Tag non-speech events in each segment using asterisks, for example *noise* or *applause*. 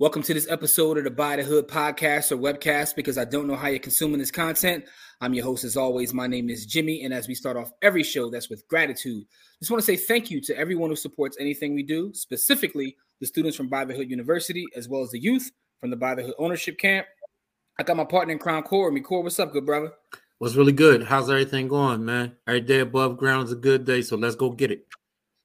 Welcome to this episode of the Buy the Hood podcast or webcast because I don't know how you're consuming this content. I'm your host, as always. My name is Jimmy. And as we start off every show, that's with gratitude. Just want to say thank you to everyone who supports anything we do, specifically the students from Buy the Hood University, as well as the youth from the Buy the Hood Ownership Camp. I got my partner in crime, Corey. Core, what's up, good brother? What's really good? How's everything going, man? Every day above ground is a good day, so let's go get it.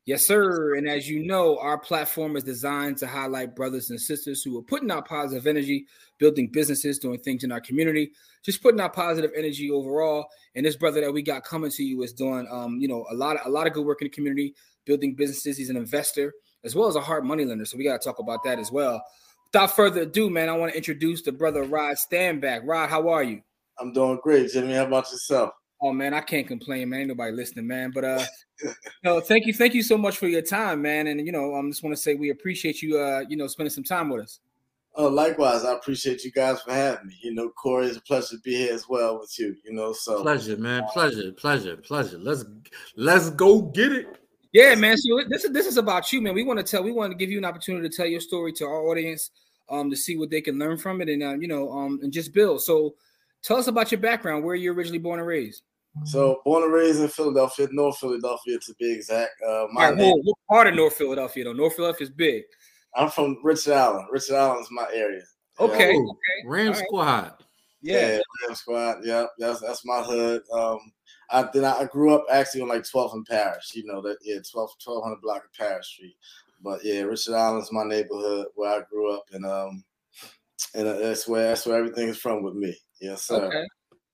Yes, sir. And as you know, our platform is designed to highlight brothers and sisters who are putting out positive energy, building businesses, doing things in our community, just putting out positive energy overall. And this brother that we got coming to you is doing, um, you know, a lot of a lot of good work in the community, building businesses. He's an investor as well as a hard money lender. So we got to talk about that as well. Without further ado, man, I want to introduce the brother Rod Stanback. Rod, how are you? I'm doing great, Jimmy. How about yourself? Oh man, I can't complain, man. Ain't nobody listening, man. But uh, no, thank you, thank you so much for your time, man. And you know, I just want to say we appreciate you, uh, you know, spending some time with us. Oh, likewise, I appreciate you guys for having me. You know, Corey, it's a pleasure to be here as well with you. You know, so pleasure, man, pleasure, pleasure, pleasure. Let's let's go get it. Yeah, man. So this is this is about you, man. We want to tell, we want to give you an opportunity to tell your story to our audience, um, to see what they can learn from it, and uh, you know, um, and just build. So, tell us about your background. Where you originally born and raised? So born and raised in Philadelphia, North Philadelphia to be exact. Uh, my right, name, what part of North Philadelphia though? North Philadelphia is big. I'm from Richard Allen. Richard Allen is my area. Okay. Yeah. okay. Ram right. Squad. Yeah. yeah, Ram Squad. Yeah, that's that's my hood. Um, I then I grew up actually on like 12th and Parrish. You know that yeah, 12 1200 block of Parrish Street. But yeah, Richard Allen's my neighborhood where I grew up, and um, and uh, that's where that's where everything is from with me. Yes, sir. Okay.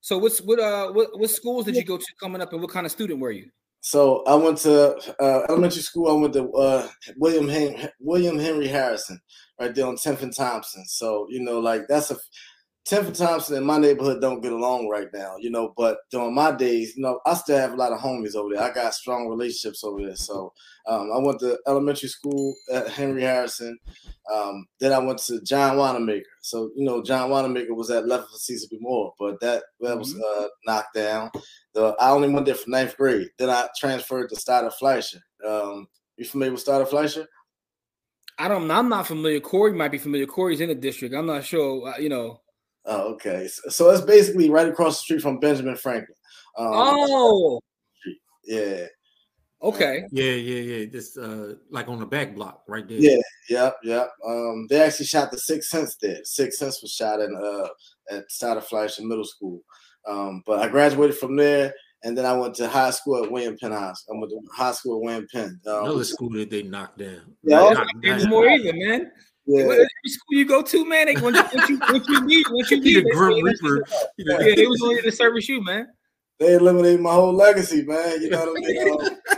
So what's what uh what, what schools did you go to coming up and what kind of student were you? So I went to uh, elementary school. I went to uh, William Hen- William Henry Harrison, right there on 10th and Thompson. So you know, like that's a 10th and Thompson in my neighborhood don't get along right now, you know. But during my days, you know, I still have a lot of homies over there. I got strong relationships over there. So um, I went to elementary school at Henry Harrison. Um, then I went to John Wanamaker. So you know, John Wanamaker was at level for Cecil B. Moore, but that that was mm-hmm. uh, knocked down. The, I only went there for ninth grade. Then I transferred to Stoddart Fleisher. Um, you familiar with Stoddart Fleisher? I don't. I'm not familiar. Corey might be familiar. Corey's in the district. I'm not sure. Uh, you know. Oh, okay. So, so it's basically right across the street from Benjamin Franklin. Um, oh. Yeah. Okay. Yeah, yeah, yeah. Just uh like on the back block right there. Yeah, yep, yep. Um they actually shot the Sixth Sense there. Sixth Sense was shot in uh at Stoddart Fleisher Middle School. Um, but I graduated from there and then I went to high school at William Penn High School. I went to high school at William Penn. Um, Another school that they knocked down. Yeah, there's more either, man. Yeah. Every school you go to, man, they, once, you, once you once you *laughs* leave, once you leave, Grim Reaper. Yeah, they was only to service you, man. They eliminated my whole legacy, man. You know what I mean? *laughs*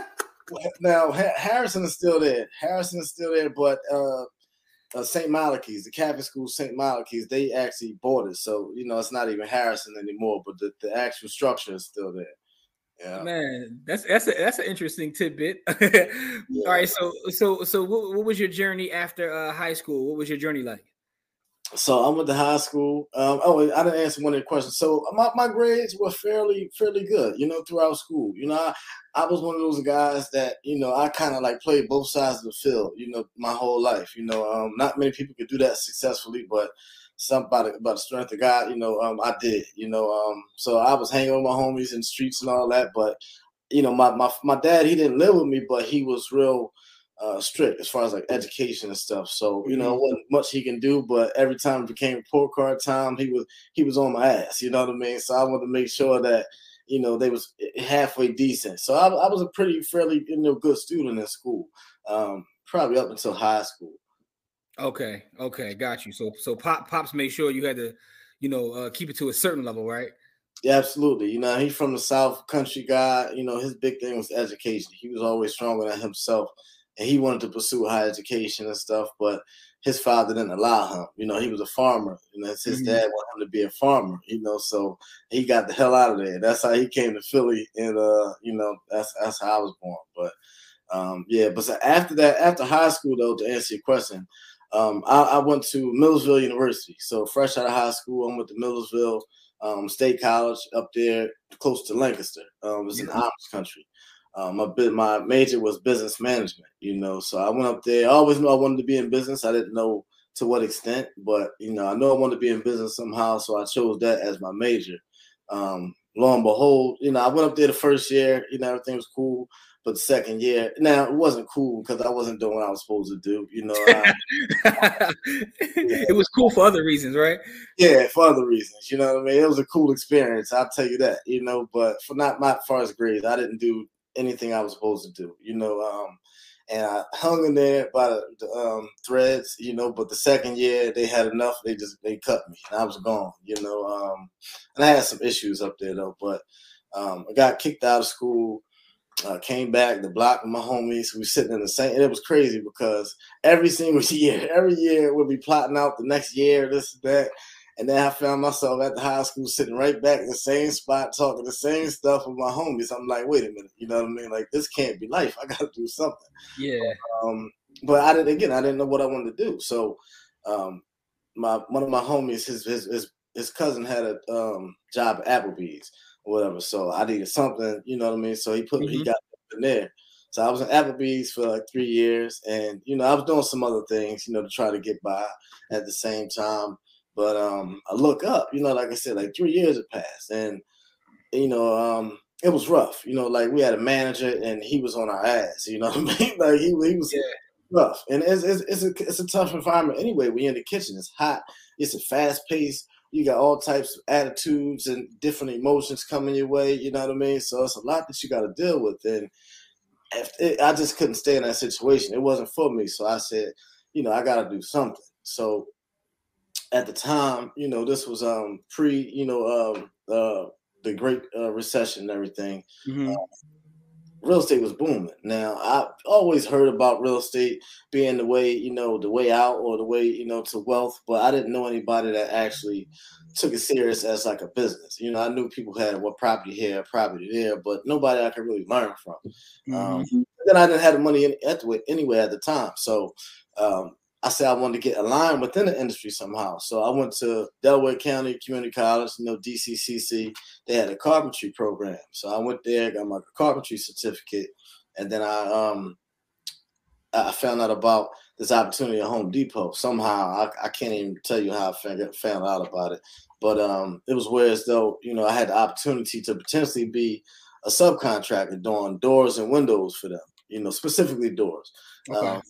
Um, now Harrison is still there. Harrison is still there, but uh, uh, St. Malachy's, the Catholic school, St. Malachy's, they actually bought it. So you know, it's not even Harrison anymore, but the, the actual structure is still there. Yeah. Man, that's that's a, that's an interesting tidbit. *laughs* yeah. All right, so so so what, what was your journey after uh, high school? What was your journey like? So I went to high school. Um, oh, I didn't answer one of the questions. So my, my grades were fairly fairly good, you know, throughout school. You know, I, I was one of those guys that you know I kind of like played both sides of the field. You know, my whole life. You know, um, not many people could do that successfully, but somebody about the strength of God, you know, um, I did, you know, um, so I was hanging with my homies in the streets and all that, but you know, my my my dad, he didn't live with me, but he was real uh, strict as far as like education and stuff. So you know, mm-hmm. wasn't much he can do, but every time it became report card time, he was he was on my ass. You know what I mean? So I wanted to make sure that you know they was halfway decent. So I, I was a pretty fairly you know good student in school, um, probably up until high school. Okay, okay, got you. So so pop pops made sure you had to, you know, uh, keep it to a certain level, right? Yeah, absolutely. You know, he's from the South country guy. You know, his big thing was education. He was always stronger than himself, and he wanted to pursue higher education and stuff. But his father didn't allow him. You know, he was a farmer, and that's his mm-hmm. dad wanted him to be a farmer. You know, so he got the hell out of there. That's how he came to Philly, and uh, you know, that's that's how I was born. But um, yeah, but so after that, after high school, though, to answer your question, um, I, I, went to Millersville University. So fresh out of high school, I went to Millersville um, State College up there, close to Lancaster. Um, it was in Amish country. Um, my my major was business management, you know. So I went up there. I always knew I wanted to be in business. I didn't know to what extent, but you know, I know I wanted to be in business somehow. So I chose that as my major. Um, lo and behold, you know, I went up there the first year. You know, everything was cool. But the second year, now it wasn't cool because I wasn't doing what I was supposed to do. You know, I, yeah. *laughs* it was cool for other reasons, right? Yeah, for other reasons. You know what I mean? It was a cool experience. I'll tell you that. You know, but for not my first grades, I didn't do anything I was supposed to do. You know, um, and I hung in there by the, the um, threads. You know, but the second year they had enough. They just they cut me, and I was gone. You know, um, and I had some issues up there though, but. Um, I got kicked out of school uh, came back, the block with my homies. We were sitting in the same, and it was crazy because every single *laughs* year, every year we'll be plotting out the next year, this that. And then I found myself at the high school sitting right back in the same spot, talking the same stuff with my homies. I'm like, wait a minute, you know what I mean? Like this can't be life. I got to do something. Yeah. Um, but I didn't. Again, I didn't know what I wanted to do. So, um, my one of my homies, his his his, his cousin had a um, job at Applebee's whatever. So I needed something, you know what I mean? So he put mm-hmm. he got in there. So I was in Applebee's for like three years, and you know I was doing some other things, you know, to try to get by at the same time. But um, I look up, you know, like I said, like three years had passed, and you know, um, it was rough. You know, like we had a manager, and he was on our ass. You know what I *laughs* mean? Like he, he was yeah. rough, and it's, it's it's a it's a tough environment anyway. We in the kitchen, it's hot, it's a fast pace you got all types of attitudes and different emotions coming your way. You know what I mean? So it's a lot that you got to deal with. And it, I just couldn't stay in that situation. It wasn't for me. So I said, you know, I got to do something. So at the time, you know, this was um pre, you know, um uh the Great uh, Recession and everything. Mm-hmm. Uh, real estate was booming. Now I always heard about real estate being the way, you know, the way out or the way, you know, to wealth, but I didn't know anybody that actually took it serious as like a business. You know, I knew people had what property here, property there, but nobody I could really learn from. Um, mm-hmm. Um, then I didn't have the money in, at the, anyway at the time, so um, I said I wanted to get aligned within the industry somehow. So I went to Delaware County Community College, you know, DCCC. They had a carpentry program. So I went there, got my carpentry certificate, and then I um I found out about this opportunity at Home Depot. Somehow I, I can't even tell you how I found, found out about it. But um it was where as though, you know, I had the opportunity to potentially be a subcontractor doing doors and windows for them, you know, specifically doors. Okay. Um,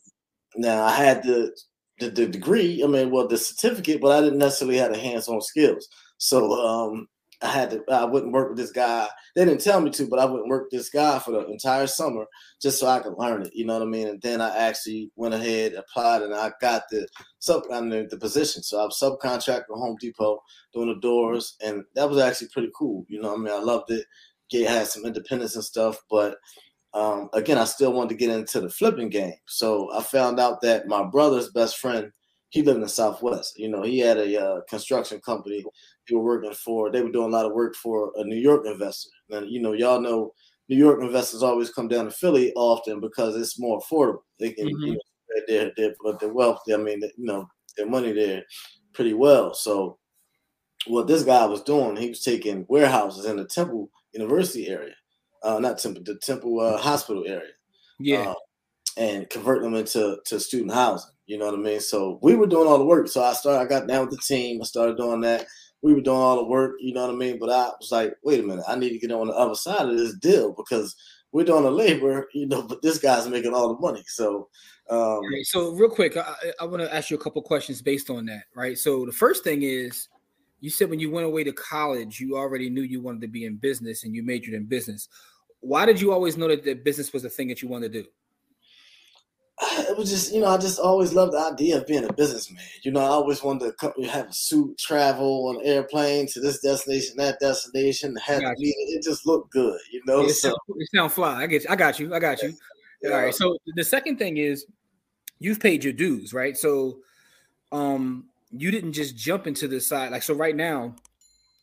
now I had the, the, the degree, I mean, well, the certificate, but I didn't necessarily have the hands-on skills. So um, I had to, I wouldn't work with this guy. They didn't tell me to, but I wouldn't work with this guy for the entire summer just so I could learn it. You know what I mean? And then I actually went ahead, applied, and I got the sub I mean, the position. So I was subcontractor Home Depot doing the doors, and that was actually pretty cool. You know, I mean, I loved it. Get had some independence and stuff, but um, again, I still wanted to get into the flipping game. So I found out that my brother's best friend, he lived in the Southwest. You know, he had a uh, construction company he was working for. They were doing a lot of work for a New York investor. And, you know, y'all know New York investors always come down to Philly often because it's more affordable. They can, mm-hmm. you know, their, their, their wealth, I mean, you know, their money there pretty well. So what this guy was doing, he was taking warehouses in the Temple University area uh, not Temple, the Temple uh, Hospital area. Yeah. Uh, and convert them into to student housing. You know what I mean? So we were doing all the work. So I started, I got down with the team. I started doing that. We were doing all the work. You know what I mean? But I was like, wait a minute, I need to get on the other side of this deal because we're doing the labor, you know, but this guy's making all the money. So, um, right, so real quick, I, I want to ask you a couple questions based on that, right? So the first thing is, you said when you went away to college, you already knew you wanted to be in business and you majored in business why did you always know that the business was the thing that you wanted to do? *sighs* It was just, you know, I just always loved the idea of being a businessman. You know, I always wanted to have a suit, travel on an airplane to this destination, that destination. Be, it just looked good, you know. Yeah, it, so, sound, it sound fly. I get, you. I got you. I got you. Yeah. All right. So the second thing is, you've paid your dues, right? So um, you didn't just jump into the side like so. Right now,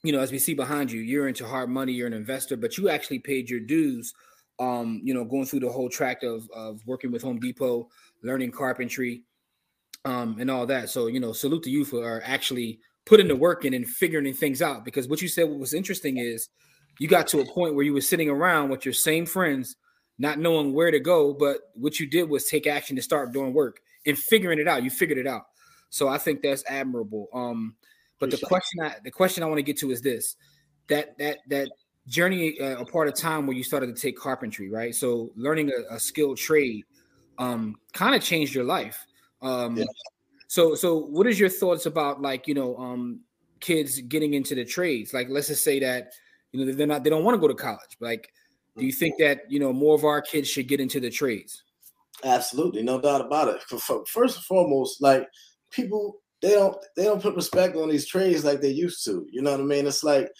you know, as we see behind you, you're into hard money, you're an investor, but you actually paid your dues. Um, you know, going through the whole track of of working with Home Depot, learning carpentry, um, and all that. So, you know, salute to you for actually putting the work in and figuring things out. Because what you said what was interesting is you got to a point where you were sitting around with your same friends, not knowing where to go, but what you did was take action to start doing work and figuring it out. You figured it out. So I think that's admirable. Um, but the question I the question I want to get to is this: that that that journey uh, a part of time where you started to take carpentry, right? So learning a, a skilled trade um, kind of changed your life. Um, yeah. So so what is your thoughts about like you know um, kids getting into the trades? Like let's just say that you know they're not they don't want to go to college. Like, do you think that you know more of our kids should get into the trades? Absolutely, no doubt about it. First and foremost, like people they don't they don't put respect on these trades like they used to. You know what I mean? It's like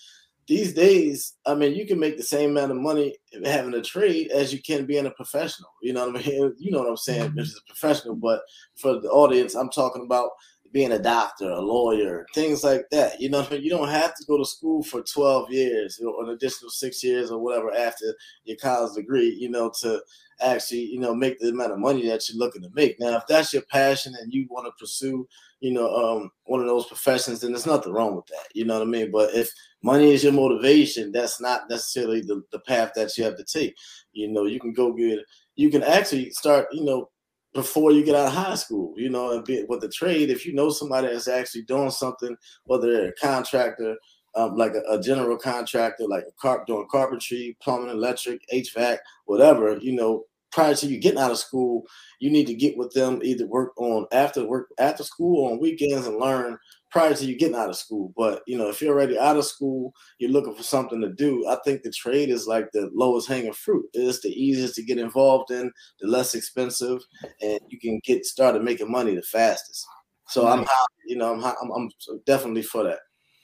these days, I mean, you can make the same amount of money having a trade as you can being a professional. You know what I mean? *laughs* You know what I'm saying? This is a professional, but for the audience, I'm talking about being a doctor, a lawyer, things like that. You know, *laughs* you don't have to go to school for 12 years or an additional six years or whatever after your college degree, you know, to actually, you know, make the amount of money that you're looking to make. Now, if that's your passion and you want to pursue, you know, um, one of those professions, then there's nothing wrong with that. You know what I mean? But if money is your motivation, that's not necessarily the, the path that you have to take. You know, you can go get, you can actually start, you know, before you get out of high school, you know, and be with the trade. If you know somebody that's actually doing something, whether they're a contractor, um, like a, a, general contractor, like a carp doing carpentry, plumbing, electric, HVAC, whatever, you know, prior to you getting out of school, you need to get with them, either work on after work after school on weekends and learn prior to you getting out of school. But you know, if you're already out of school, you're looking for something to do. I think the trade is like the lowest hanging fruit. It's the easiest to get involved in, the less expensive, and you can get started making money the fastest. So I'm, you know, I'm, I'm, I'm definitely for that.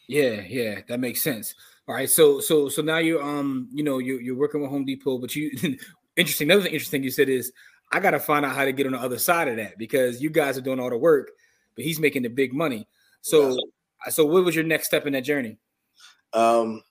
Yeah, yeah, that makes sense. All right, so so so now you're um you know you're you're working with Home Depot, but you *laughs* interesting. Another interesting you said is I got to find out how to get on the other side of that because you guys are doing all the work, but he's making the big money. So, so what was your next step in that journey? Um,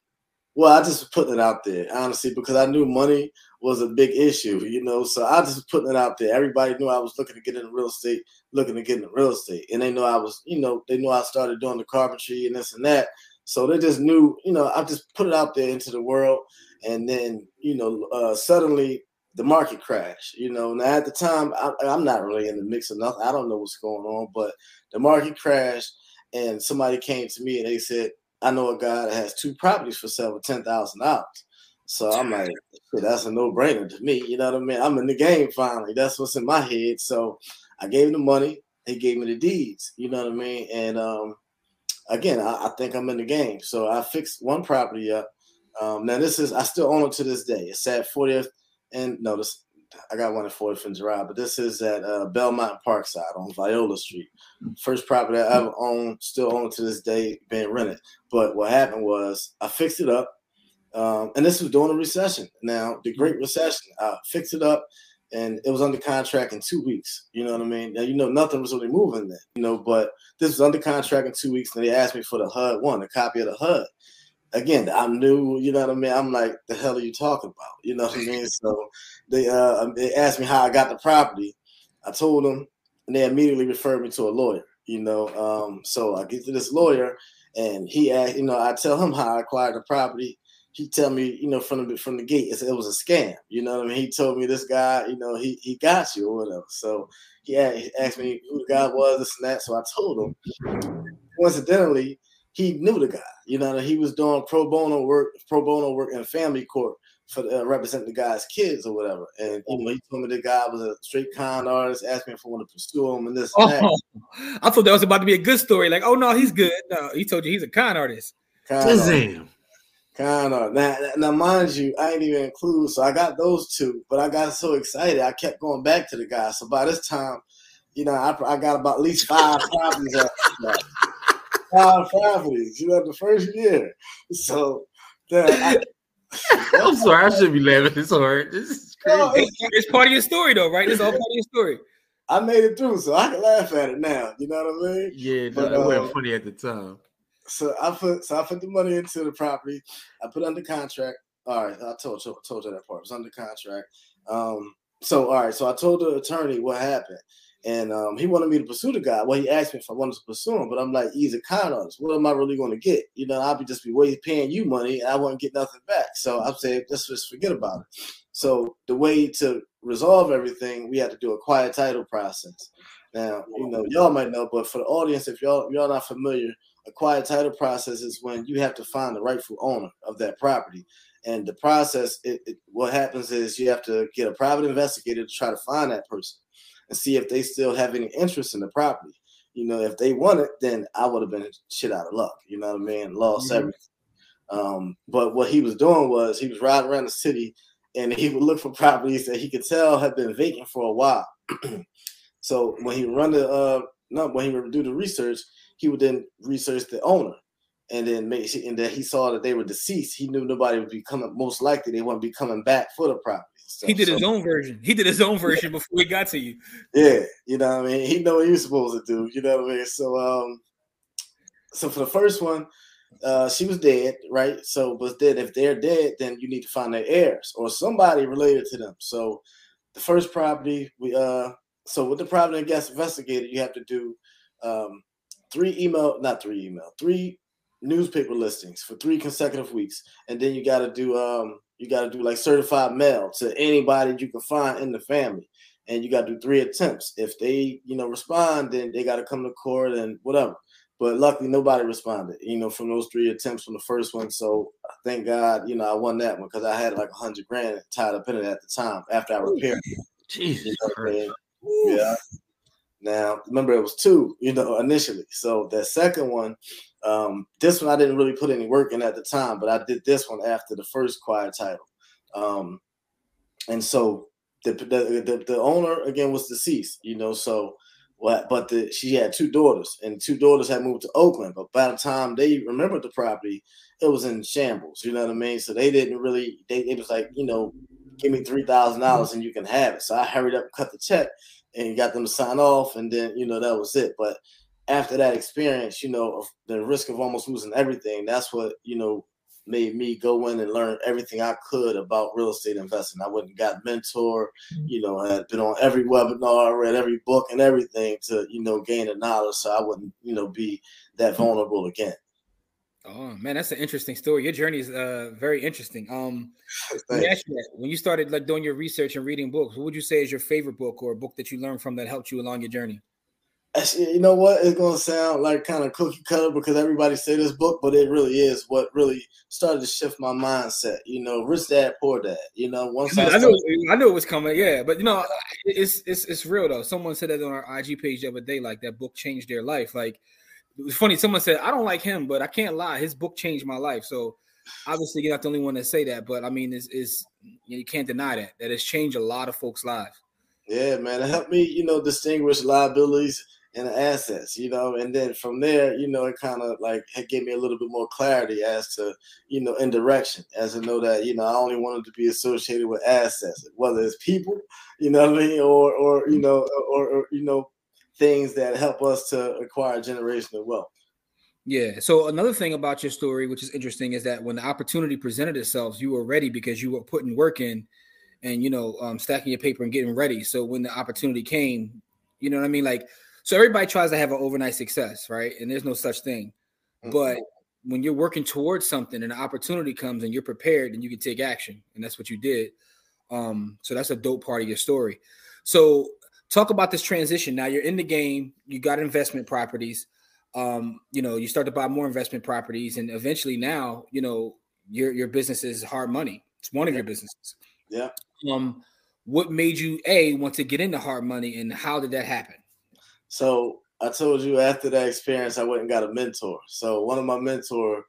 well, I just putting it out there honestly because I knew money was a big issue, you know. So I just putting it out there. Everybody knew I was looking to get into real estate, looking to get into real estate, and they know I was, you know, they knew I started doing the carpentry and this and that. So they just knew, you know, I just put it out there into the world, and then, you know, uh, suddenly the market crash. You know, now at the time, I, am not really in the mix of nothing. I don't know what's going on, but the market crashed, and somebody came to me and they said, "I know a guy that has two properties for sale for ten thousand dollars." So I'm like, that's a no brainer to me. You know what I mean? I'm in the game finally. That's what's in my head. So I gave him the money. He gave me the deeds. You know what I mean? And um, again, I, I think I'm in the game. So I fixed one property up. Um, now this is I still own it to this day. It's at 40th and no, this I got one at 40th and Girard, but this is at uh, Belmont Parkside on Viola Street. First property I ever owned, still own to this day, being rented. But what happened was I fixed it up, um, and this was during the recession. Now, the Great Recession, I fixed it up, and it was under contract in two weeks. You know what I mean? Now, you know, nothing was really moving then, you know, but this was under contract in two weeks, and they asked me for the HUD one, a copy of the HUD again, I'm new, you know what I mean? I'm like, the hell are you talking about? You know what I mean? *laughs* So they uh um, they asked me how I got the property. I told them, and they immediately referred me to a lawyer, you know. Um, so I get to this lawyer and he asked, you know, I tell him how I acquired the property. He tell me, you know, from the from the gate, it was a scam. You know what I mean? He told me this guy, you know, he he got you or whatever. So he asked me who the guy was, this and that. So I told him. Coincidentally, he knew the guy. You know, he was doing pro bono work, pro bono work in family court for uh, representing the guy's kids or whatever. And you know, he told me the guy was a straight con artist, asked me if I want to pursue him and this. And oh, I thought that was about to be a good story. Like, oh no, he's good. No, he told you he's a con artist. Con artist. Con artist. Now, now, mind you, I ain't even include. So I got those two, but I got so excited, I kept going back to the guy. So by this time, you know, I, I got about at least five copies of five properties, you know, the first year. So I, *laughs* I'm sorry, I should be laughing. It's hard. This is crazy. it's, it's, part of your story, though, right? It's all part of your story. I made it through, so I can laugh at it now. You know what I mean? Yeah, but, that wasn't uh, funny at the time. So I put so I put the money into the property. I put under contract. All right, I told you told you that part. It was under contract. Um, so all right, so I told the attorney what happened. And um, he wanted me to pursue the guy. Well, he asked me if I wanted to pursue him, but I'm like, he's a con artist. What am I really going to get? You know, I'll be just be way paying you money, and I won't get nothing back. So I'm saying, let's just forget about it. So the way to resolve everything, we had to do a quiet title process. Now, you know, y'all might know, but for the audience, if y'all y'all not familiar, a quiet title process is when you have to find the rightful owner of that property. And the process, it, it, what happens is you have to get a private investigator to try to find that person and see if they still have any interest in the property. You know, if they want it, then I would have been shit out of luck. You know what I mean? Lost mm-hmm. everything. Um, but what he was doing was he was riding around the city and he would look for properties that he could tell had been vacant for a while. *clears throat* so when he run the uh no, when he would do the research, he would then research the owner and then make and then he saw that they were deceased. He knew nobody would be coming. Most likely, they wouldn't be coming back for the property. So, he did his own version. He did his own version before he got to you. Yeah, you know what I mean. He know what he was supposed to do. You know what I mean. So um, so for the first one, uh, she was dead, right? So, but then if they're dead, then you need to find their heirs or somebody related to them. So, the first property we uh, so with the property guest investigator, you have to do um three email, not three email, three newspaper listings for three consecutive weeks, and then you got to do um you got to do like certified mail to anybody you can find in the family, and you got to do three attempts. If they you know respond, then they got to come to court and whatever. But luckily, nobody responded. You know, from those three attempts from the first one. So thank God, you know, I won that one because I had like a hundred grand tied up in it at the time after I repaired it. Jesus you know Yeah. Now, remember, it was two, you know, initially. So that second one, um, this one I didn't really put any work in at the time, but I did this one after the first quiet title. Um, and so the, the, the the owner again was deceased, you know. So what? But the, she had two daughters, and two daughters had moved to Oakland. But by the time they remembered the property, it was in shambles. You know what I mean? So they didn't really. They it was like you know, give me three thousand dollars and you can have it. So I hurried up, cut the check, and got them to sign off, and then you know that was it. But after that experience, you know, the risk of almost losing everything, that's what, you know, made me go in and learn everything I could about real estate investing. I went and got mentor, mm-hmm. you know, I had been on every webinar, read every book and everything to, you know, gain the knowledge so I wouldn't, you know, be that vulnerable again. Oh man, that's an interesting story. Your journey is uh, very interesting. Um, *laughs* you when you started like doing your research and reading books, what would you say is your favorite book or a book that you learned from that helped you along your journey? You know what? It's gonna sound like kind of cookie cutter because everybody say this book, but it really is what really started to shift my mindset. You know, rich dad, poor dad. You know, once I, I, knew I knew it was coming. Yeah, but you know, it's it's it's real though. Someone said that on our IG page the other day, like that book changed their life. Like it was funny. Someone said I don't like him, but I can't lie. His book changed my life. So obviously you're not the only one to say that, but I mean, is is you can't deny that that has changed a lot of folks' lives. Yeah, man, it helped me, you know, distinguish liabilities and assets, you know, and then from there, you know, it kind of like it gave me a little bit more clarity as to, you know, in direction, as to know that, you know, I only wanted to be associated with assets, whether it's people, you know what I mean, or or you know, or, or you know, things that help us to acquire generational wealth. Yeah. So another thing about your story, which is interesting, is that when the opportunity presented itself, you were ready because you were putting work in, and you know, um, stacking your paper and getting ready. So when the opportunity came, you know what I mean, like so everybody tries to have an overnight success, right? And there's no such thing. Mm-hmm. But when you're working towards something and an opportunity comes and you're prepared, then you can take action. And that's what you did. Um, so that's a dope part of your story. So talk about this transition. Now you're in the game, you got investment properties. Um, you know, you start to buy more investment properties, and eventually now, you know, your your business is hard money. It's one of your businesses. Yeah. Um, what made you a want to get into hard money and how did that happen? So I told you after that experience, I went and got a mentor. So one of my mentor,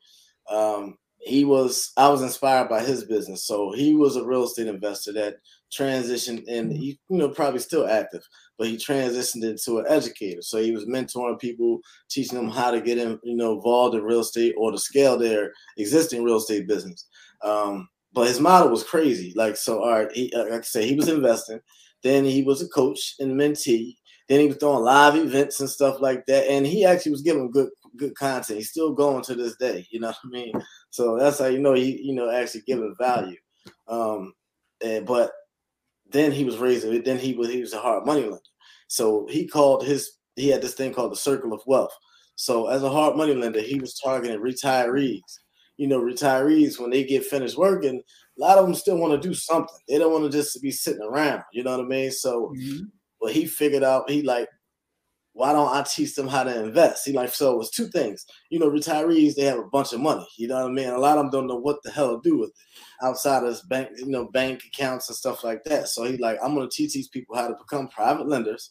um, he was I was inspired by his business. So he was a real estate investor that transitioned and he, you know, probably still active, but he transitioned into an educator. So he was mentoring people, teaching them how to get in, you know, involved in real estate or to scale their existing real estate business. Um, but his model was crazy. Like so, all right, he, like I say, he was investing. Then he was a coach and mentee then he was throwing live events and stuff like that. And he actually was giving good good content. He's still going to this day. You know *laughs* what I mean? So that's how you know he you know actually giving value. Um, and but then he was raising. It. Then he was he was a hard money lender. So he called his he had this thing called the circle of wealth. So as a hard money lender, he was targeting retirees. You know, retirees when they get finished working, a lot of them still want to do something. They don't want to just be sitting around. You know what I mean? So, mm-hmm. But he figured out he like, why don't I teach them how to invest? He like, so it was two things. You know, retirees they have a bunch of money. You know what I mean? A lot of them don't know what the hell to do with it outside of bank, you know, bank accounts and stuff like that. So he like, I'm gonna teach these people how to become private lenders,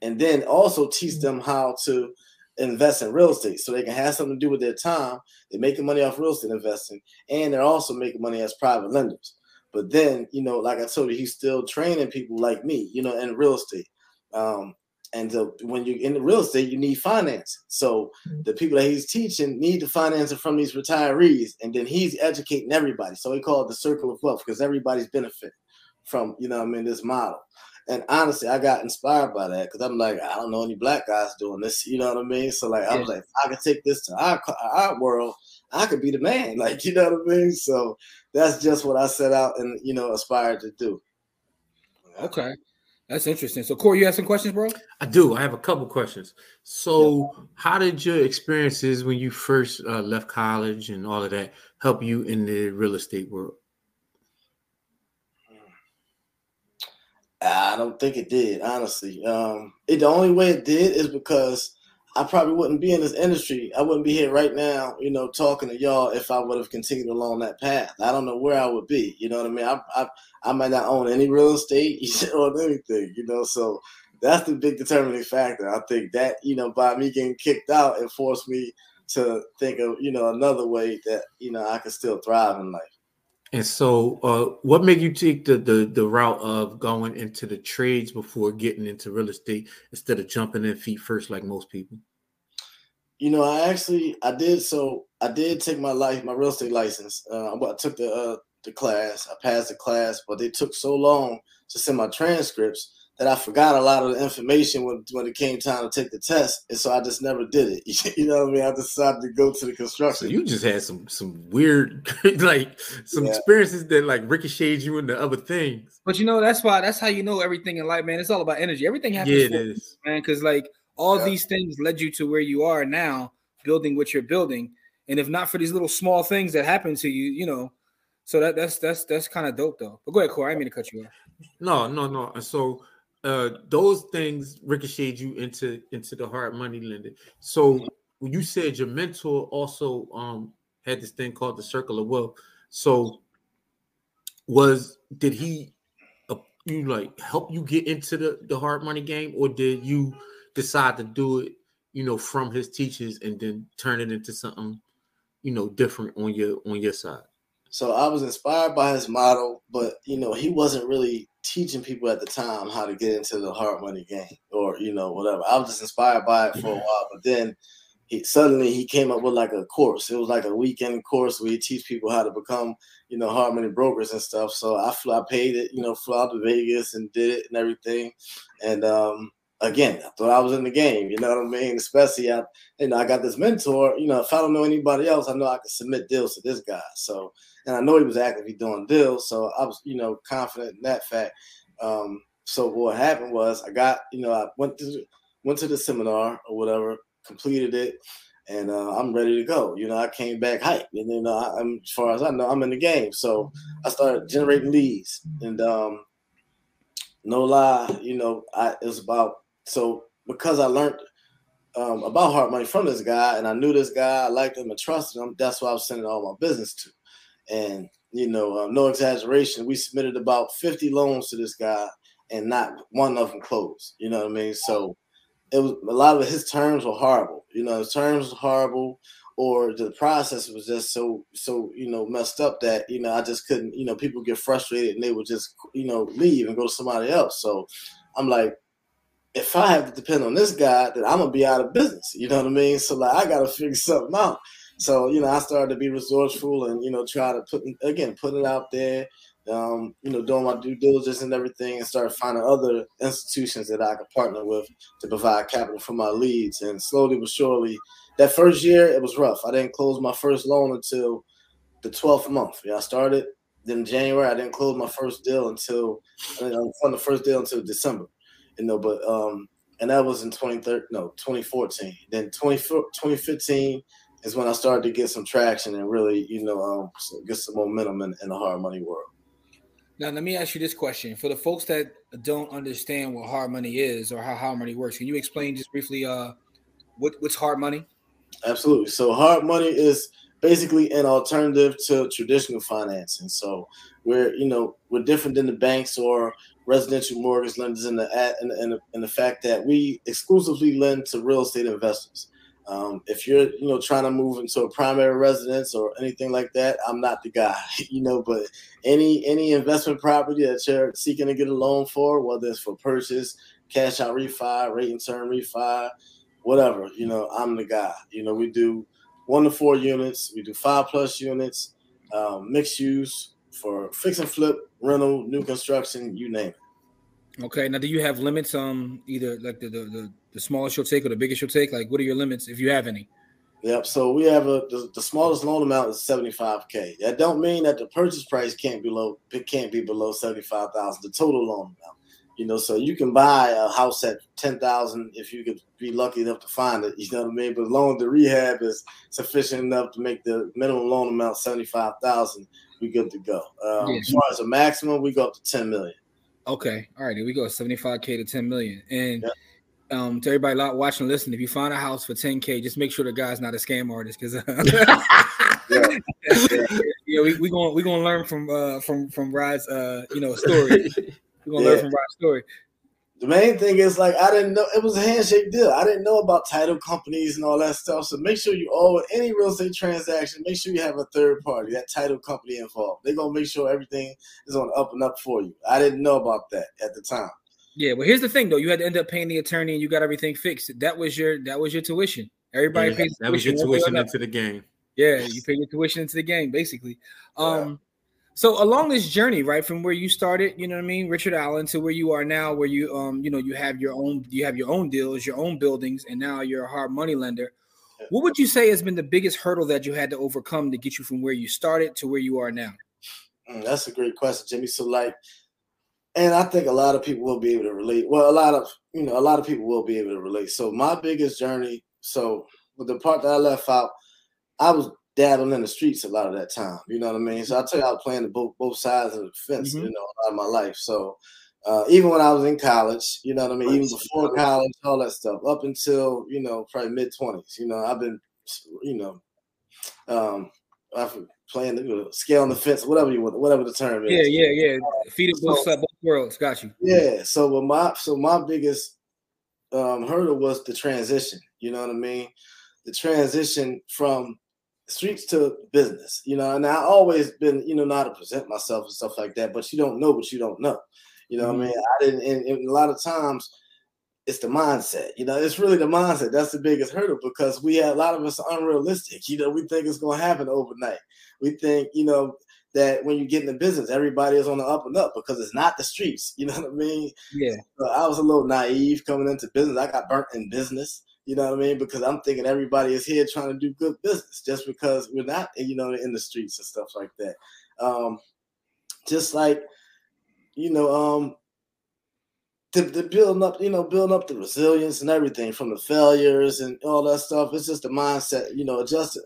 and then also teach mm-hmm. them how to invest in real estate so they can have something to do with their time. They're making money off real estate investing, and they're also making money as private lenders. But then, you know, like I told you, he's still training people like me, you know, in real estate. Um, and the, when you're in the real estate, you need finance. So mm-hmm. the people that he's teaching need to finance it from these retirees, and then he's educating everybody. So he called it the circle of wealth because everybody's benefiting from, you know, I mean, this model. And honestly, I got inspired by that because I'm like, I don't know any black guys doing this. You know what I mean? So like, yeah. I was like, I could take this to our our world. I could be the man. *laughs* Like, you know what I mean? So that's just what I set out and you know aspired to do. Okay. That's interesting. So, Corey, you have some questions, bro? I do. I have a couple questions. So, yeah. how did your experiences when you first uh, left college and all of that help you in the real estate world? I don't think it did, honestly. Um, it the only way it did is because I probably wouldn't be in this industry. I wouldn't be here right now, you know, talking to y'all if I would have continued along that path. I don't know where I would be. You know what I mean? I I, I might not own any real estate *laughs* or anything, you know. So that's the big determining factor. I think that you know, by me getting kicked out, it forced me to think of you know another way that you know I could still thrive in life. And so, uh, what made you take the, the the route of going into the trades before getting into real estate instead of jumping in feet first like most people? You know, I actually I did so I did take my life my real estate license. Uh, I took the uh, the class. I passed the class, but they took so long to send my transcripts that I forgot a lot of the information when, when it came time to take the test, and so I just never did it. *laughs* you know what I mean? I decided to go to the construction. So you just had some some weird *laughs* like some yeah. experiences that like ricocheted you into other things. But you know that's why that's how you know everything in life, man. It's all about energy. Everything happens, yeah, it is. man. Because like all yeah. these things led you to where you are now, building what you're building. And if not for these little small things that happen to you, you know, so that that's that's that's kind of dope though. But go ahead, Corey. I mean to cut you off. No, no, no. So uh those things ricocheted you into into the hard money lending. So when you said your mentor also um had this thing called the circle of wealth. So was did he uh, you like help you get into the the hard money game or did you decide to do it you know from his teachers and then turn it into something you know different on your on your side so i was inspired by his model but you know he wasn't really teaching people at the time how to get into the hard money game or you know whatever. I was just inspired by it for a while, but then he suddenly he came up with like a course. It was like a weekend course where he teach people how to become you know hard money brokers and stuff. So I flew, I paid it, you know, flew out to Vegas and did it and everything. And um, again, I thought I was in the game. You know what I mean? Especially I, you know, I got this mentor. You know, if I don't know anybody else, I know I can submit deals to this guy. So and I know he was actively doing deals, so I was, you know, confident in that fact. Um, so what happened was I got, you know, I went to went to the seminar or whatever, completed it, and uh, I'm ready to go. You know, I came back hype, and then uh, I'm as far as I know, I'm in the game. So I started generating leads, and um, no lie, you know, I it was about so because I learned um, about hard money from this guy, and I knew this guy, I liked him and trusted him. That's why I was sending all my business to. And you know, uh, no exaggeration, we submitted about 50 loans to this guy, and not one of them closed. You know what I mean? So it was a lot of his terms were horrible. You know, his terms were horrible, or the process was just so so you know messed up that you know I just couldn't. You know, people get frustrated and they would just you know leave and go to somebody else. So I'm like, if I have to depend on this guy, then I'm gonna be out of business. You know what I mean? So like I gotta figure *laughs* something out. So, you know, I started to be resourceful and, you know, try to put, again, put it out there. um, you know, doing my due diligence and everything, and started finding other institutions that I could partner with to provide capital for my leads. And slowly but surely, that first year it was rough. I didn't close my first loan until the 12th month. Yeah, I started then January. I didn't close my first deal until I didn't fund the first deal until December. You know, but um, and that was in 2013, no, 2014. Then 20, 2015 is when I started to get some traction and really, you know, um, get some momentum in, in the hard money world. Now, let me ask you this question: for the folks that don't understand what hard money is or how hard money works, can you explain just briefly uh, what, what's hard money? Absolutely. So, hard money is basically an alternative to traditional financing. So, we're you know we're different than the banks or residential mortgage lenders in the in, in, in the fact that we exclusively lend to real estate investors. Um, if you're, you know, trying to move into a primary residence or anything like that, I'm not the guy, *laughs* you know. But any any investment property that you're seeking to get a loan for, whether it's for purchase, cash out refi, rate and term refi, whatever, you know, I'm the guy. You know, we do one to four units, we do five plus units, um, mixed use for fix and flip, rental, new construction, you name it. Okay. Now, do you have limits? Um, either like the the, the, the smallest you'll take or the biggest you'll take. Like, what are your limits if you have any? Yep. So we have a the, the smallest loan amount is seventy five k. That don't mean that the purchase price can't be low. It can't be below seventy five thousand. The total loan amount. You know, so you can buy a house at ten thousand if you could be lucky enough to find it. You know what I mean? But loan to rehab is sufficient enough to make the minimum loan amount seventy five thousand. We good to go. Um, yeah. As far as a maximum, we go up to ten million. Okay. All right. Here we go. 75K to 10 million. And yep. um, to everybody watching and listening, if you find a house for 10K, just make sure the guy's not a scam artist because *laughs* yeah. *laughs* yeah, we we gonna we gonna learn from uh from from Rod's uh you know story. *laughs* We're gonna yeah. learn from Rod's story the main thing is like I didn't know it was a handshake deal. I didn't know about title companies and all that stuff. So make sure you owe any real estate transaction. Make sure you have a third party, that title company involved. They're gonna make sure everything is on up and up for you. I didn't know about that at the time. Yeah, well, here's the thing though. You had to end up paying the attorney, and you got everything fixed. That was your that was your tuition. Everybody yeah, pays. That was your tuition into the game. Yeah, you pay your tuition into the game, basically. Um, so along this journey, right, from where you started, you know what I mean, Richard Allen, to where you are now, where you um, you know, you have your own, you have your own deals, your own buildings, and now you're a hard money lender. What would you say has been the biggest hurdle that you had to overcome to get you from where you started to where you are now? Mm, that's a great question, Jimmy. So like, and I think a lot of people will be able to relate. Well, a lot of you know, a lot of people will be able to relate. So my biggest journey, so with the part that I left out, I was dabbling in the streets a lot of that time. You know what I mean? So I tell you, I was playing the both both sides of the fence. Mm-hmm. You know, a lot of my life. So uh, even when I was in college, you know what I mean. Even before college, all that stuff, up until you know probably mid twenties. You know, I've been, you know, um, I've playing the you know, scale on the fence, whatever you want, whatever the term is. Yeah, yeah, yeah. Feeding both both worlds. Got you. Yeah. So my so my biggest um, hurdle was the transition. You know what I mean? The transition from streets to business, you know, and I always been, you know, not to present myself and stuff like that, but you don't know what you don't know. You know mm-hmm. I mean? I didn't and, and, a lot of times it's the mindset, you know, it's really the mindset. That's the biggest hurdle because we have a lot of us are unrealistic. You know, we think it's gonna happen overnight. We think, you know, that when you get in the business, everybody is on the up and up because it's not the streets. *laughs* You know what I mean? Yeah. So I was a little naive coming into business. I got burnt in business. You know what I mean? Because I'm thinking everybody is here trying to do good business just because we're not, you know, in the streets and stuff like that. Um, just like, you know, um, to, to building up, you know, building up the resilience and everything from the failures and all that stuff. It's just the mindset, you know, adjusting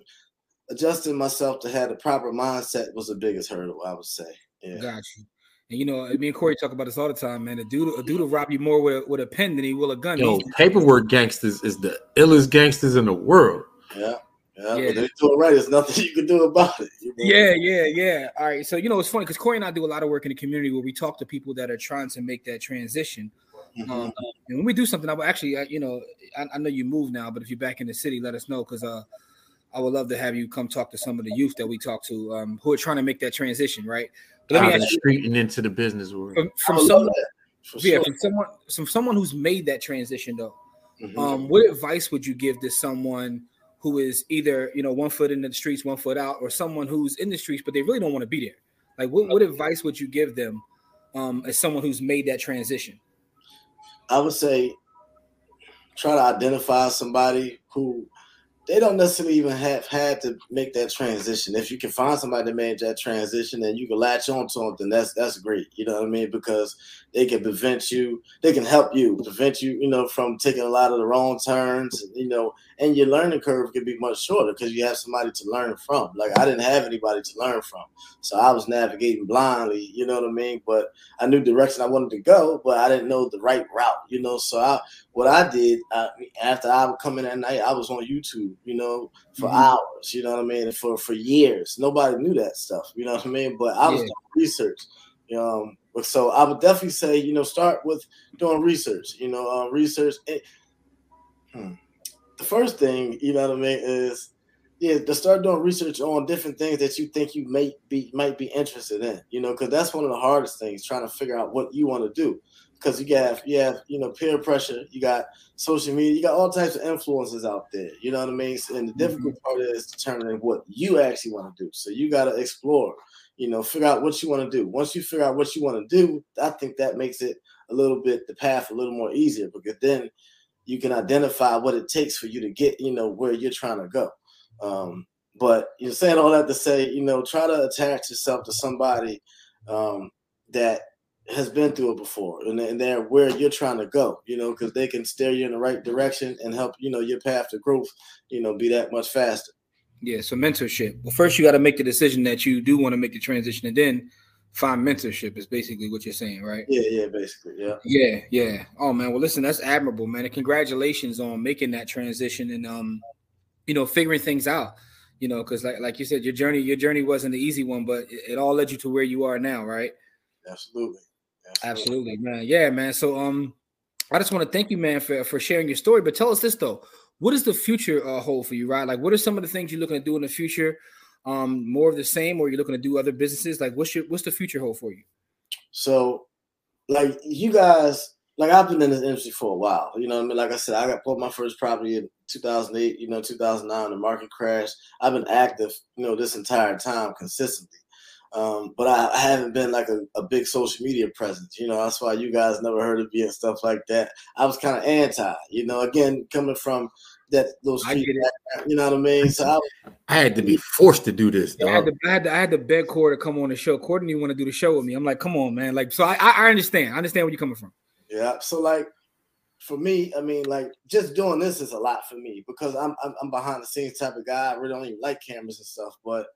adjusting myself to have the proper mindset was the biggest hurdle, I would say. Yeah. Got you. And you know, me and Corey talk about this all the time, man. A dude, a dude will rob you more with a, with a pen than he will a gun. Yo, paperwork gangsters is the illest gangsters in the world. Yeah. Yeah, yeah. but they do it right. There's nothing you can do about it. You know? Yeah, yeah, yeah. All right. So you know, it's funny because Corey and I do a lot of work in the community where we talk to people that are trying to make that transition. Mm-hmm. Um, and when we do something, I will actually, I, you know, I, I, know you moved now, but if you're back in the city, let us know because uh, I would love to have you come talk to some of the youth that we talk to um, who are trying to make that transition, right? Let me ask you, street and into the business world. From, from someone, yeah, sure. from someone, from someone who's made that transition though. Mm-hmm. Um, what advice would you give to someone who is either you know one foot in the streets, one foot out, or someone who's in the streets but they really don't want to be there? Like, what, what advice would you give them um, as someone who's made that transition? I would say try to identify somebody who they don't necessarily even have had to make that transition. If you can find somebody that made that transition and you can latch on to them, then that's that's great. You know what I mean? Because they can prevent you, they can help you, prevent you, you know, from taking a lot of the wrong turns, you know, and your learning curve can be much shorter because you have somebody to learn from. Like I didn't have anybody to learn from. So I was navigating blindly, you know what I mean? But I knew direction I wanted to go, but I didn't know the right route, you know. So I what I did uh, after I would come in at night, I was on YouTube, you know, for mm-hmm. hours, you know what I mean, for for years. Nobody knew that stuff, you know what I mean. But I was yeah. doing research, um, so I would definitely say, you know, start with doing research. You know, uh, research. It, hmm. The first thing, you know what I mean, is yeah, to start doing research on different things that you think you may be might be interested in. You know, because that's one of the hardest things, trying to figure out what you want to do. Because you have you have you know peer pressure, you got social media, you got all types of influences out there. You know what I mean? And the difficult mm-hmm. part is determining what you actually want to do. So you got to explore you know, figure out what you want to do. Once you figure out what you want to do, I think that makes it a little bit the path a little more easier because then you can identify what it takes for you to get, you know, where you're trying to go. Um, but you're saying all that to say, you know, try to attach yourself to somebody um, that has been through it before and, they're where you're trying to go, you know, because they can steer you in the right direction and help, you know, your path to growth, you know, be that much faster. Yeah, so mentorship. Well, first you got to make the decision that you do want to make the transition, and then find mentorship. Is basically what you're saying, right? Yeah, yeah, basically, yeah. Yeah, yeah. Oh man, well, listen, that's admirable, man, and congratulations on making that transition and um, you know, figuring things out. You know, because like like you said, your journey your journey wasn't the easy one, but it, it all led you to where you are now, right? Absolutely. Absolutely. Absolutely, man. Yeah, man. So um, I just want to thank you, man, for for sharing your story. But tell us this though what does the future uh, hold for you, right? Like, what are some of the things you're looking to do in the future? Um, more of the same, or you're looking to do other businesses? Like, what's your what's the future hold for you? So, like you guys, like I've been in this industry for a while. You know, I mean, like I said, I got bought my first property in 2008. You know, 2009, the market crashed. I've been active, you know, this entire time consistently. Um, but I, I, haven't been like a, a, big social media presence. You know, that's why you guys never heard of me and stuff like that. I was kind of anti. You know, again, coming from that those street, you know what I mean. So I, I, had to be forced to do this. I had, to, I had to, I had to beg Cord to come on the show. Cord didn't want to do the show with me. I'm like, come on, man. Like, so I, I understand. I understand where you're coming from. Yeah. So like, for me, I mean, like just doing this is a lot for me because I'm I'm, I'm behind the scenes type of guy. I really don't even like cameras and stuff, but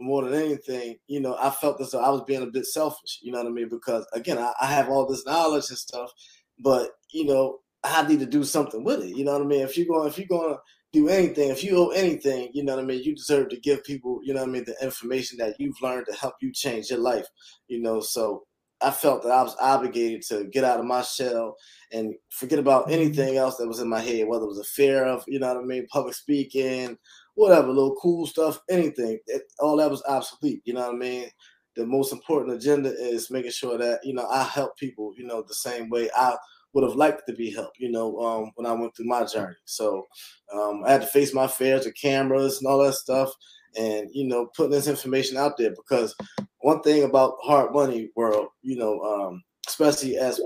more than anything, you know, I felt as though I was being a bit selfish, you know what I mean? Because again, I, I, have all this knowledge and stuff, but you know, I need to do something with it. You know what I mean? If you're going, if you're going to do anything, if you owe anything, you know what I mean, you deserve to give people, you know what I mean, the information that you've learned to help you change your life. You know, so I felt that I was obligated to get out of my shell and forget about mm-hmm. anything else that was in my head, whether it was a fear of, you know what I mean, public speaking, whatever, little cool stuff, anything. It, all that was obsolete. You know what I mean? The most important agenda is making sure that you know I help people. You know the same way I would have liked to be helped. You know um, when I went through my journey. So um, I had to face my fears of cameras and all that stuff, and you know putting this information out there because one thing about hard money world, you know, um, especially as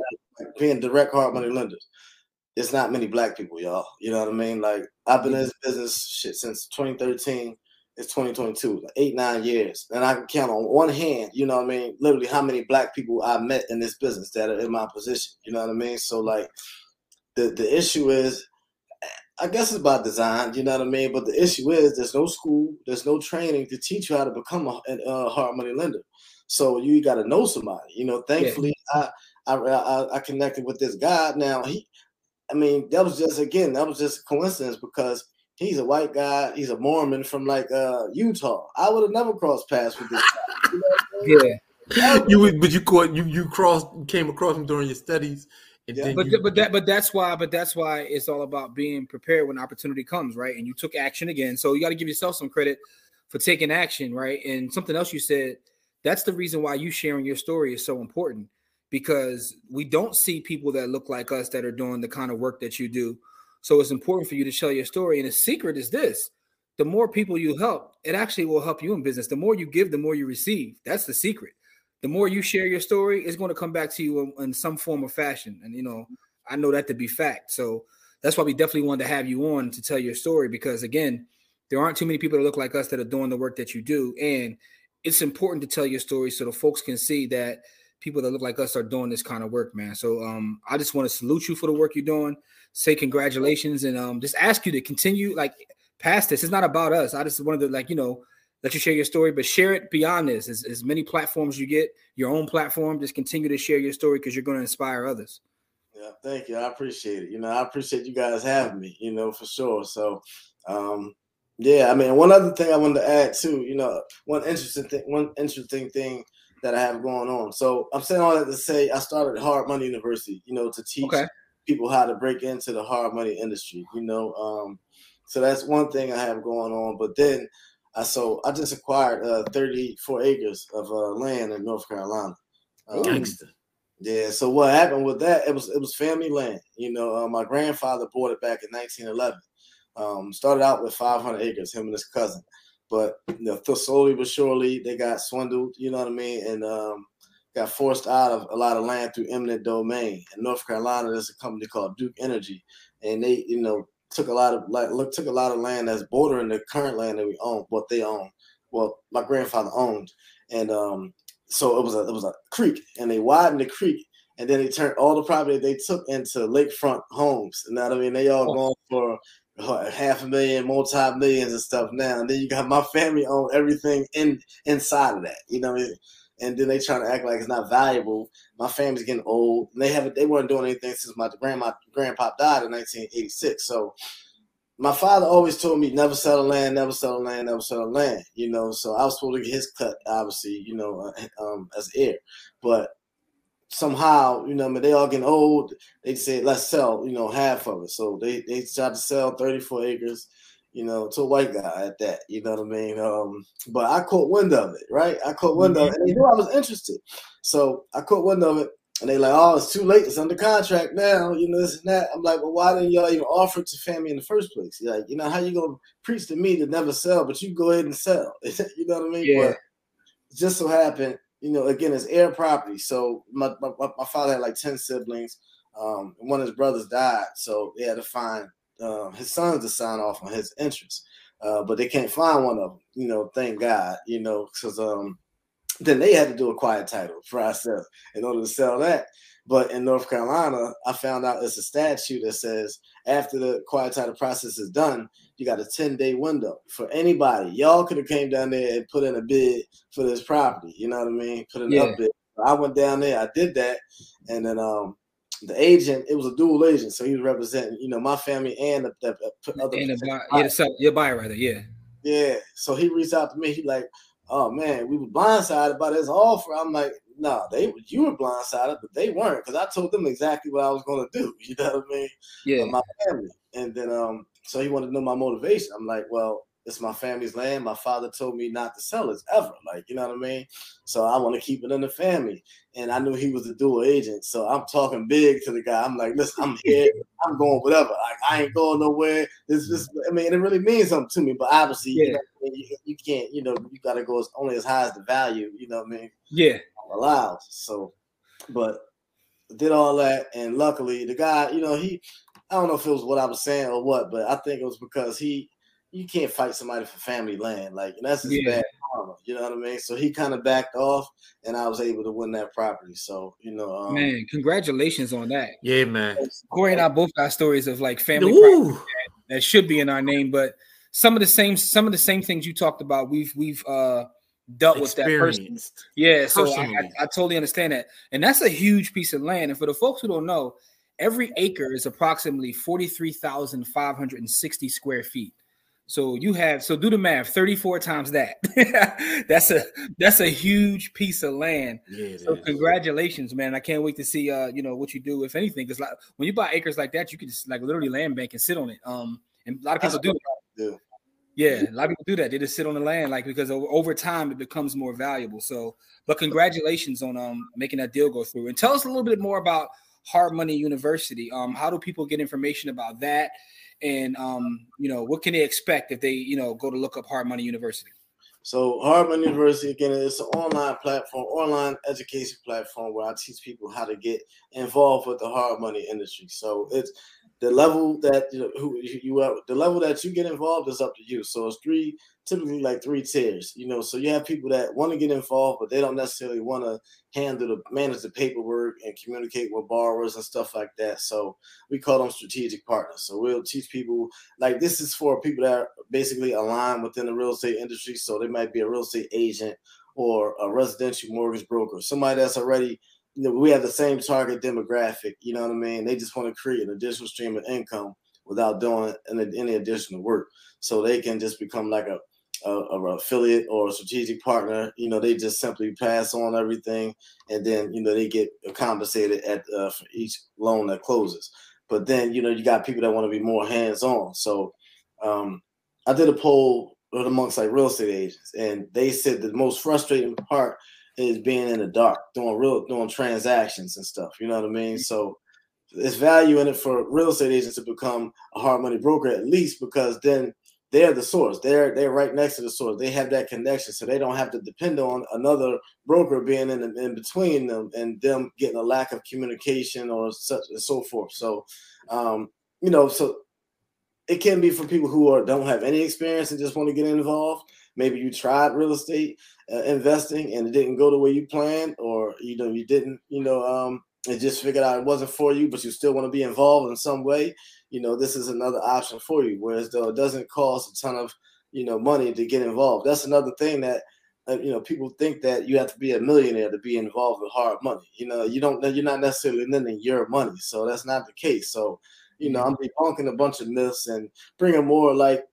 being direct hard money lenders, it's not many black people, y'all. You know what I mean? Like I've been in this business shit since 2013. It's 2022, like eight, nine years. And I can count on one hand, you know what I mean, literally how many black people I met in this business that are in my position. You know what I mean? So like the the issue is I guess it's about design, you know what I mean? But the issue is there's no school, there's no training to teach you how to become a, a hard money lender. So you got to know somebody. You know, thankfully yeah. I, I I connected with this guy. Now he I mean, that was just again, that was just a coincidence because he's a white guy, he's a Mormon from like uh Utah. I would have never crossed paths with this guy. *laughs* You know yeah. You would, but you caught you you crossed came across him during your studies. Yeah. But, you, but that but that's why but that's why it's all about being prepared when opportunity comes, right? And you took action again. So you got to give yourself some credit for taking action, right? And something else you said, that's the reason why you sharing your story is so important because we don't see people that look like us that are doing the kind of work that you do. So it's important for you to share your story. And the secret is this the more people you help, it actually will help you in business. The more you give, the more you receive. That's the secret. the more you share your story, it's going to come back to you in, in some form or fashion. And you know, I know that to be fact. So that's why we definitely wanted to have you on to tell your story because again, there aren't too many people that look like us that are doing the work that you do, and it's important to tell your story so the folks can see that people that look like us are doing this kind of work, man. So um, I just want to salute you for the work you're doing, say congratulations, and um, just ask you to continue like past this. It's not about us. I just wanted to like you know let you share your story, but share it beyond this. As, as many platforms you get, your own platform, just continue to share your story because you're going to inspire others. Yeah, thank you. I appreciate it. You know, I appreciate you guys having me. You know, for sure. So, um, yeah, I mean, one other thing I wanted to add too. You know, one interesting thing, one interesting thing that I have going on. So I'm saying all that to say I started Hard Money University. You know, to teach okay. people how to break into the hard money industry. You know, um, so that's one thing I have going on. But then, I so I just acquired uh, 34 acres of uh, land in North Carolina. Um, yeah. So what happened with that? It was it was family land. You know, uh, my grandfather bought it back in 1911. Um, started out with 500 acres, him and his cousin, but you know, slowly but surely they got swindled. You know what I mean? And um, got forced out of a lot of land through eminent domain. In North Carolina, there's a company called Duke Energy, and they, you know, took a lot of like look took a lot of land that's bordering the current land that we own, what they own. Well, my grandfather owned, and um, so it was a it was a creek, and they widened the creek, and then they turned all the property they took into lakefront homes. You know what I mean? They all gone for half a million, multi millions and stuff now. And then you got my family own everything in inside of that. You know, and then they trying to act like it's not valuable. My family's getting old. And they haven't they weren't doing anything since my grandma grandpa died in 1986. So my father always told me never sell the land, never sell the land, never sell the land. You know, so I was supposed to get his cut, obviously, you know, uh, um, as heir. But somehow, you know, I mean, they all getting old. They said, let's sell, you know, half of it. So they they tried to sell 34 acres, you know, to a white guy at that. You know what I mean? Um, but I caught wind of it, right? I caught wind mm-hmm. of it, and they knew I was interested. So I caught wind of it, and they like, oh, it's too late. It's under contract now. You know this and that. I'm like, well, why didn't y'all even offer it to family in the first place? You're like, you know, how you gonna preach to me to never sell, but you go ahead and sell? *laughs* you know what I mean? Yeah. But just so happened you know, again, it's heir property. So my, my, my father had like 10 siblings. Um, one of his brothers died. So they had to find uh, his sons to sign off on his interest. Uh, but they can't find one of them, you know, thank God, you know, because um, then they had to do a quiet title process in order to sell that. But in North Carolina, I found out it's a statute that says after the quiet title process is done, you got a 10 day window for anybody. Y'all could have came down there and put in a bid for this property. You know what I mean? Put an yeah. up bid. I went down there, I did that, and then um the agent, it was a dual agent, so he was representing, you know, my family and the, the, the other. And the buy, yeah, the your buyer right there, yeah. Yeah. So he reached out to me. He like, oh man, we were blindsided by this offer. I'm like, no, they you were blindsided, but they weren't because I told them exactly what I was going to do. *laughs* You know what I mean? Yeah. my family, and then um, so he wanted to know my motivation. I'm like, well, it's my family's land. My father told me not to sell it ever. Like, you know what I mean? So I want to keep it in the family. And I knew he was a dual agent. So I'm talking big to the guy. I'm like, listen, I'm here. I'm going whatever. Like, I ain't going nowhere. This just, I mean, it really means something to me. But obviously, yeah. you, know, you, you, can't, you know, you got to go as, only as high as the value, you know what I mean? Yeah. Allowed. So, but did all that. And luckily, the guy, you know, he, I don't know if it was what I was saying or what, but I think it was because he, you can't fight somebody for family land. Like that's just yeah. bad karma. You know what I mean? So he kind of backed off, and I was able to win that property. So you know, um, man, congratulations on that. Yeah, man. Corey and I both got stories of like family that, that should be in our name, but some of the same some of the same things you talked about, we've we've uh dealt with that person. Yeah, so I, I, I totally understand that, and that's a huge piece of land. And for the folks who don't know, every acre is approximately forty three thousand five hundred and sixty square feet. So you have so do the math, 34 times that. *laughs* that's a that's a huge piece of land. Yeah, so is. congratulations, man. I can't wait to see uh, you know, what you do, if anything. Because like when you buy acres like that, you can just like literally land bank and sit on it. Um, and a lot of people do that. Yeah, a lot of people do that. They just sit on the land, like because over, time it becomes more valuable. So, but congratulations on um making that deal go through. And tell us a little bit more about Hard Money University. Um, how do people get information about that? and um, you know what can they expect if they you know go to look up Hard Money University? So Hard Money University again is an online platform, online education platform where I teach people how to get involved with the hard money industry. So it's the level that you know, who you are, uh, the level that you get involved is up to you. So it's three typically like three tiers, you know. So you have people that want to get involved, but they don't necessarily want to handle the manage the paperwork and communicate with borrowers and stuff like that. So we call them strategic partners. So we'll teach people like this is for people that are basically aligned within the real estate industry. So they might be a real estate agent or a residential mortgage broker, somebody that's already we have the same target demographic. You know what I mean? They just want to create an additional stream of income without doing any additional work, so they can just become like a a, a, affiliate or a strategic partner, you know, they just simply pass on everything, and then you know they get compensated at uh, for each loan that closes. But then you know you got people that want to be more hands on. So um, I did a poll amongst like real estate agents, and they said the most frustrating part is being in the dark, doing real doing transactions and stuff. You know what I mean? So there's value in it for real estate agents to become a hard money broker at least because then they're the source. They're they're right next to the source. They have that connection, so they don't have to depend on another broker being in in between them and them getting a lack of communication or such and so forth. So, um, you know, so it can be for people who are don't have any experience and just want to get involved. Maybe you tried real estate uh, investing and it didn't go the way you planned, or you know you didn't, you know, um, and just figured out it wasn't for you, but you still want to be involved in some way you know, this is another option for you. Whereas though it doesn't cost a ton of, you know, money to get involved. That's another thing that uh, you know people think that you have to be a millionaire to be involved with hard money. You know, you don't. You're not necessarily lending your money, so that's not the case. So, you know, I'm debunking a bunch of myths and bringing more like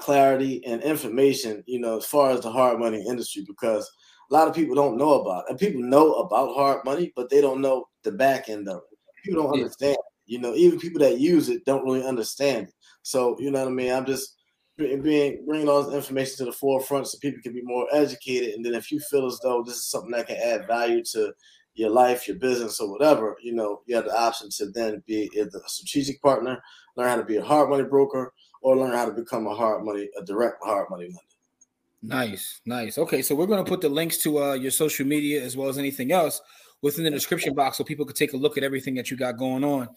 clarity and information. You know, as far as the hard money industry, because a lot of people don't know about it. And people know about hard money, but they don't know the back end of it. People don't understand you know, even people that use it don't really understand it. So, you know what I mean? I'm just being bringing all this information to the forefront so people can be more educated. And then if you feel as though this is something that can add value to your life, your business, or whatever, you know, you have the option to then be either a strategic partner, learn how to be a hard money broker, or learn how to become a hard money, a direct hard money lender. Nice, nice. Okay, so we're going to put the links to uh, your social media as well as anything else within the description box so people can take a look at everything that you got going on.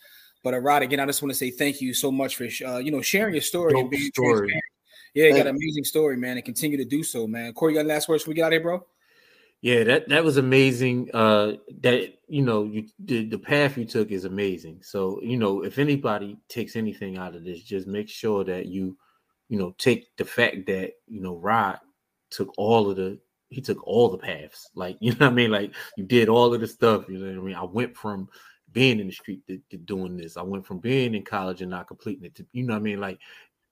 But uh, Rod, again, I just want to say thank you so much for uh, you know sharing your story Dope and being story. transparent. Yeah, you got an amazing story, man, and continue to do so, man. Corey, you got last words? We get out here, bro. Yeah, that that was amazing. Uh, that you know, you the, the path you took is amazing. So you know, if anybody takes anything out of this, just make sure that you, you know, take the fact that you know Rod took all of the he took all the paths. Like *laughs* you know, what I mean, like you did all of the stuff. You know, what I mean, I went from being in the street to, to, doing this. I went from being in college and not completing it to you know what I mean. Like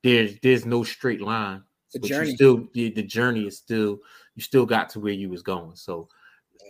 there's there's no straight line. The journey still the, the journey is still you still got to where you was going. So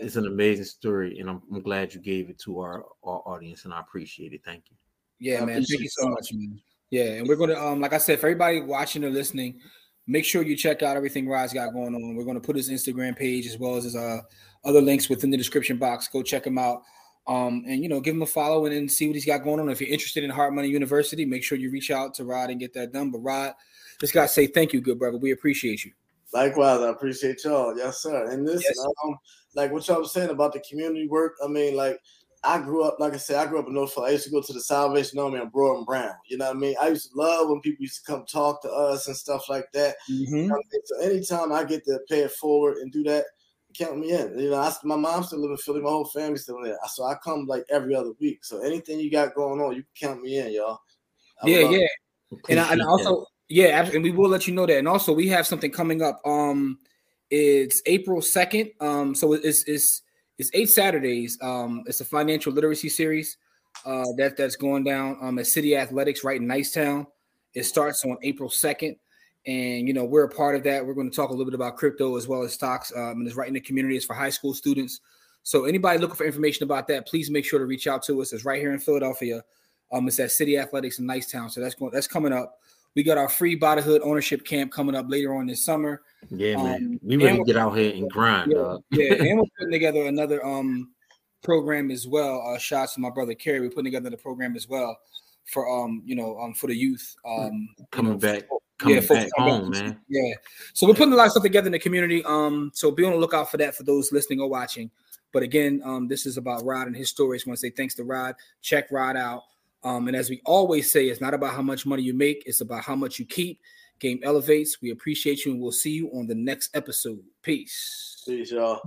it's an amazing story, and I'm, I'm glad you gave it to our, our audience, and I appreciate it. Thank you. Yeah, man. Thank you so much, man. Yeah, and we're gonna um like I said, for everybody watching or listening, make sure you check out everything Rod's got going on. We're gonna put his Instagram page as well as his uh other links within the description box. Go check him out. Um, and you know, give him a follow and, and see what he's got going on. If you're interested in Hard Money University, make sure you reach out to Rod and get that done. But Rod, just gotta say thank you, good brother. We appreciate you. Likewise, I appreciate y'all. Yes, sir. And this, yes. um, like what y'all was saying about the community work. I mean, like I grew up, like I said, I grew up in North I used to go to the Salvation Army on Broad and Brown. You know what I mean? I used to love when people used to come talk to us and stuff like that. Mm-hmm. You know so anytime I get to pay it forward and do that, count me in. You know, I, my mom still live in Philly. My whole family still there. So I come like every other week. So anything you got going on, you can count me in, y'all. I yeah, yeah. And, I, and also, yeah, and we will let you know that. And also, we have something coming up. Um, it's April second. Um, so it's it's it's eight Saturdays. Um, it's a financial literacy series. Uh, that that's going down um at City Athletics right in Nicetown. It starts on April second and you know we're a part of that. We're going to talk a little bit about crypto as well as stocks, um, and it's right in the community. It's for high school students. So anybody looking for information about that, please make sure to reach out to us. It's right here in Philadelphia. Um, it's at City Athletics in Nicetown. So that's going that's coming up. We got our free Buy The Hood ownership camp coming up later on this summer. Yeah, man. Um, we really get out here and grind. Yeah, yeah, and we're *laughs* putting together another um program as well. Uh, shots to my brother Kerry. We're putting together the program as well for um you know um for the youth um coming you know, back coming yeah, back home, man. Yeah. So we're putting a lot of stuff together in the community. Um, so be on the lookout for that for those listening or watching. But again, um, this is about Rod and his stories. I want to say thanks to Rod. Check Rod out. Um, and as we always say, it's not about how much money you make, it's about how much you keep. Game elevates. We appreciate you, and we'll see you on the next episode. Peace. Peace, y'all.